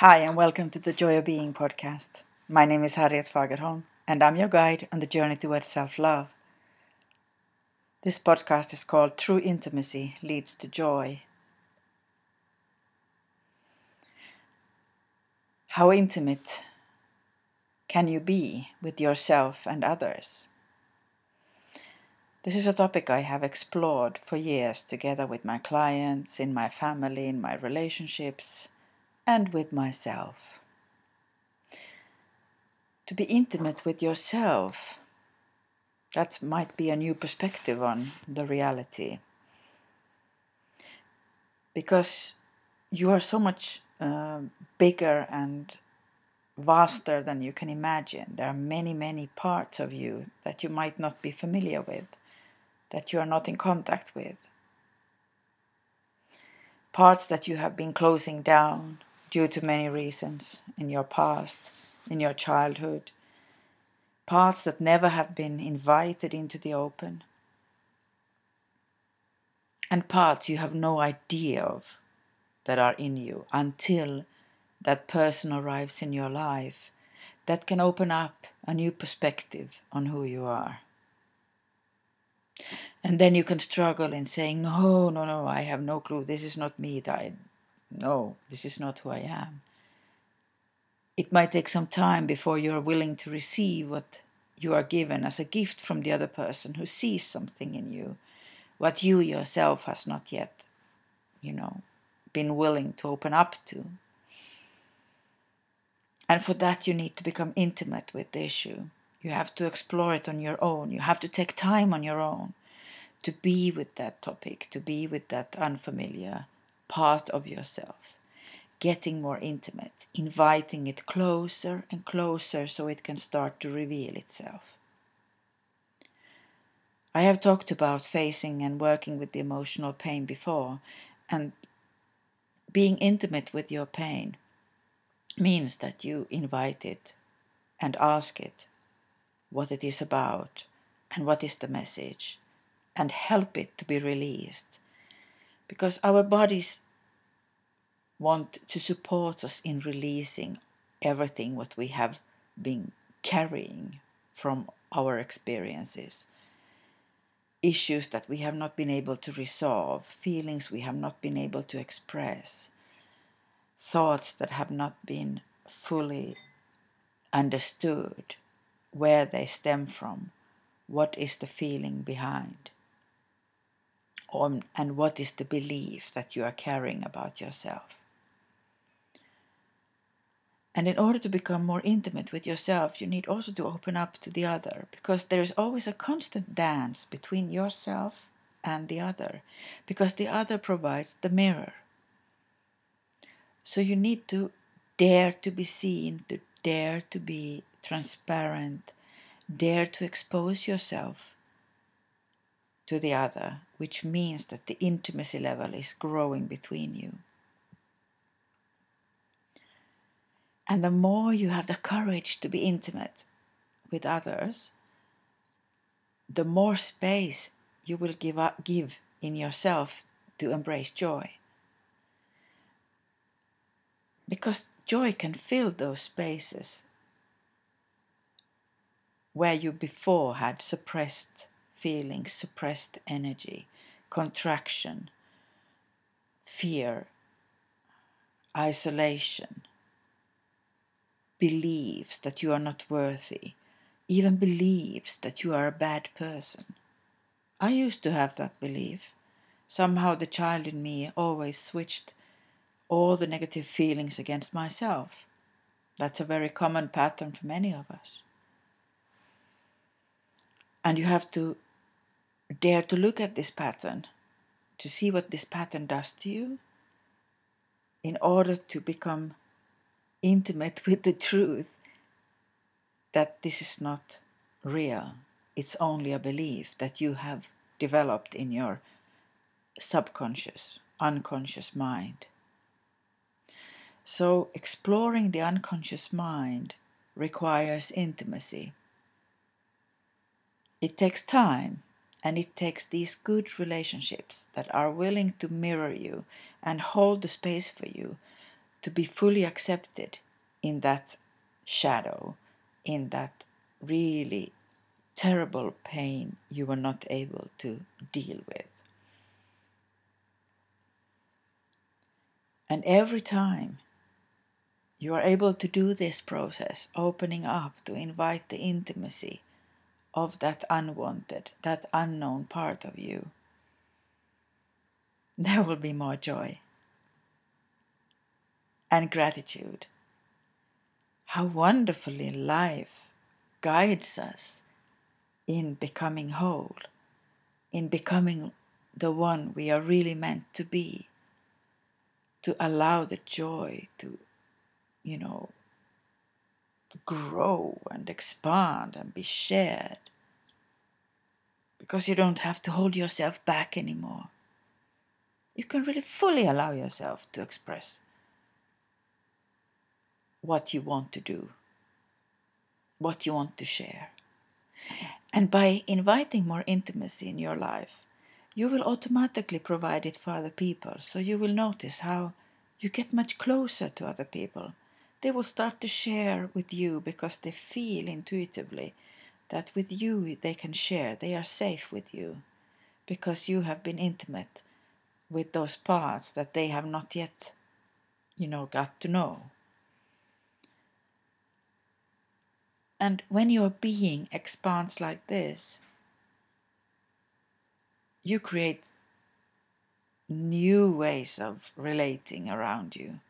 Hi, and welcome to the Joy of Being podcast. My name is Harriet Fagerholm, and I'm your guide on the journey towards self love. This podcast is called True Intimacy Leads to Joy. How intimate can you be with yourself and others? This is a topic I have explored for years together with my clients, in my family, in my relationships and with myself. To be intimate with yourself, that might be a new perspective on the reality. Because you are so much uh, bigger and vaster than you can imagine. There are many, many parts of you that you might not be familiar with, that you are not in contact with. Parts that you have been closing down, due to many reasons in your past, in your childhood, parts that never have been invited into the open, and parts you have no idea of that are in you until that person arrives in your life that can open up a new perspective on who you are. And then you can struggle in saying, No, no, no, I have no clue. This is not me. No, this is not who I am. It might take some time before you are willing to receive what you are given as a gift from the other person who sees something in you, what you yourself has not yet, you know, been willing to open up to. And for that, you need to become intimate with the issue. You have to explore it on your own. You have to take time on your own to be with that topic, to be with that unfamiliar part of yourself, getting more intimate, inviting it closer and closer so it can start to reveal itself. I have talked about facing and working with the emotional pain before, and being intimate with your pain means that you invite it and ask it what it is about and what is the message and help it to be released because our bodies want to support us in releasing everything what we have been carrying from our experiences issues that we have not been able to resolve feelings we have not been able to express thoughts that have not been fully understood where they stem from what is the feeling behind on, and what is the belief that you are carrying about yourself. And in order to become more intimate with yourself, you need also to open up to the other because there is always a constant dance between yourself and the other because the other provides the mirror. So you need to dare to be seen, to dare to be transparent, dare to expose yourself to the other, which means that the intimacy level is growing between you. And the more you have the courage to be intimate with others, the more space you will give, up, give in yourself to embrace joy. Because joy can fill those spaces where you before had suppressed feelings, suppressed energy, contraction, fear, isolation, beliefs that you are not worthy, even believes that you are a bad person. I used to have that belief. Somehow the child in me always switched all the negative feelings against myself. That's a very common pattern for many of us. And you have to dare to look at this pattern, to see what this pattern does to you, in order to become intimate with the truth that this is not real. It's only a belief that you have developed in your subconscious, unconscious mind. So, exploring the unconscious mind requires intimacy. It takes time and it takes these good relationships that are willing to mirror you and hold the space for you to be fully accepted in that shadow, in that really terrible pain you were not able to deal with. And every time you are able to do this process, opening up to invite the intimacy of that unwanted, that unknown part of you, there will be more joy and gratitude. How wonderfully life guides us in becoming whole, in becoming the one we are really meant to be, to allow the joy to, you know, grow and expand and be shared. Because you don't have to hold yourself back anymore. You can really fully allow yourself to express what you want to do, what you want to share. And by inviting more intimacy in your life, you will automatically provide it for other people. So you will notice how you get much closer to other people. They will start to share with you because they feel intuitively that with you they can share, they are safe with you because you have been intimate with those parts that they have not yet, you know, got to know. And when your being expands like this, you create new ways of relating around you.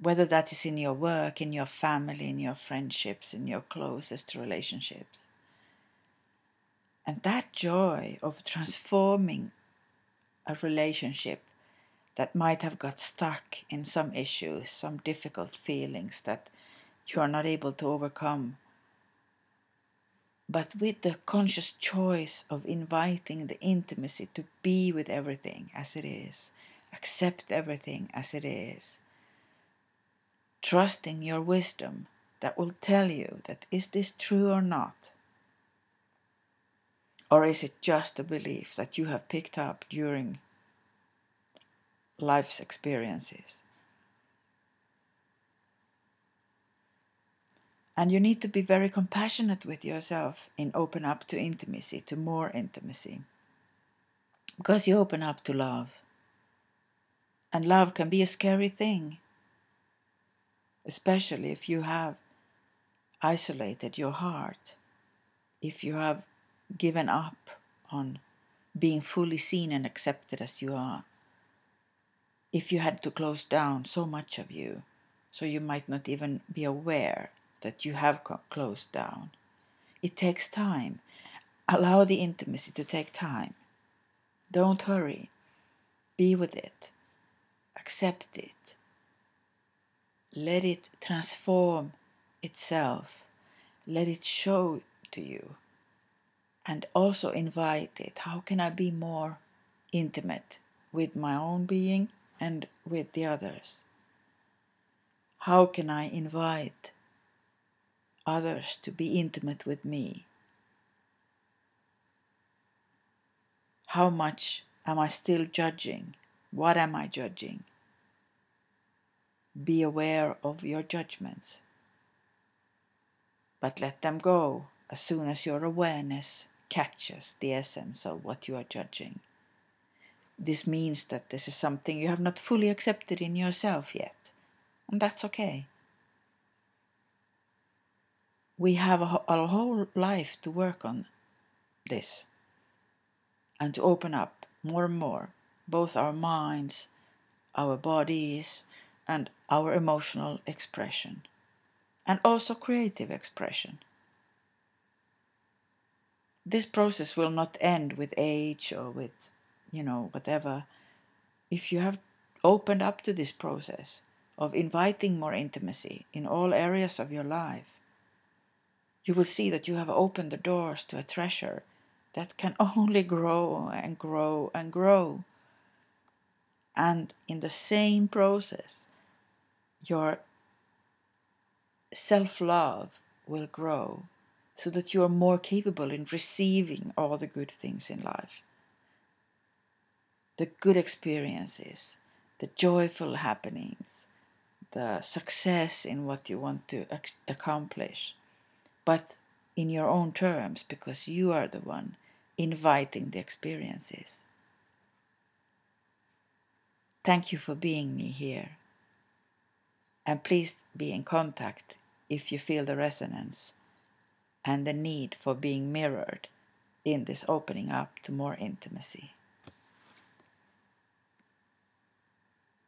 Whether that is in your work, in your family, in your friendships, in your closest relationships. And that joy of transforming a relationship that might have got stuck in some issues, some difficult feelings that you are not able to overcome but with the conscious choice of inviting the intimacy to be with everything as it is, accept everything as it is, trusting your wisdom that will tell you that is this true or not? Or is it just a belief that you have picked up during life's experiences? And you need to be very compassionate with yourself and open up to intimacy, to more intimacy. Because you open up to love. And love can be a scary thing, especially if you have isolated your heart, if you have given up on being fully seen and accepted as you are, if you had to close down so much of you, so you might not even be aware that you have closed down. It takes time. Allow the intimacy to take time. Don't hurry. Be with it. Accept it. Let it transform itself. Let it show to you. And also invite it. How can I be more intimate with my own being and with the others? How can I invite others to be intimate with me? How much am I still judging? What am I judging? Be aware of your judgments, but let them go as soon as your awareness catches the essence of what you are judging. This means that this is something you have not fully accepted in yourself yet, and that's okay we have a, a whole life to work on this and to open up more and more both our minds, our bodies, and our emotional expression, and also creative expression. This process will not end with age or with, you know, whatever. If you have opened up to this process of inviting more intimacy in all areas of your life, you will see that you have opened the doors to a treasure that can only grow and grow and grow. And in the same process, your self love will grow so that you are more capable in receiving all the good things in life. The good experiences, the joyful happenings, the success in what you want to accomplish, but in your own terms because you are the one inviting the experiences. Thank you for being me here. And please be in contact if you feel the resonance and the need for being mirrored in this opening up to more intimacy.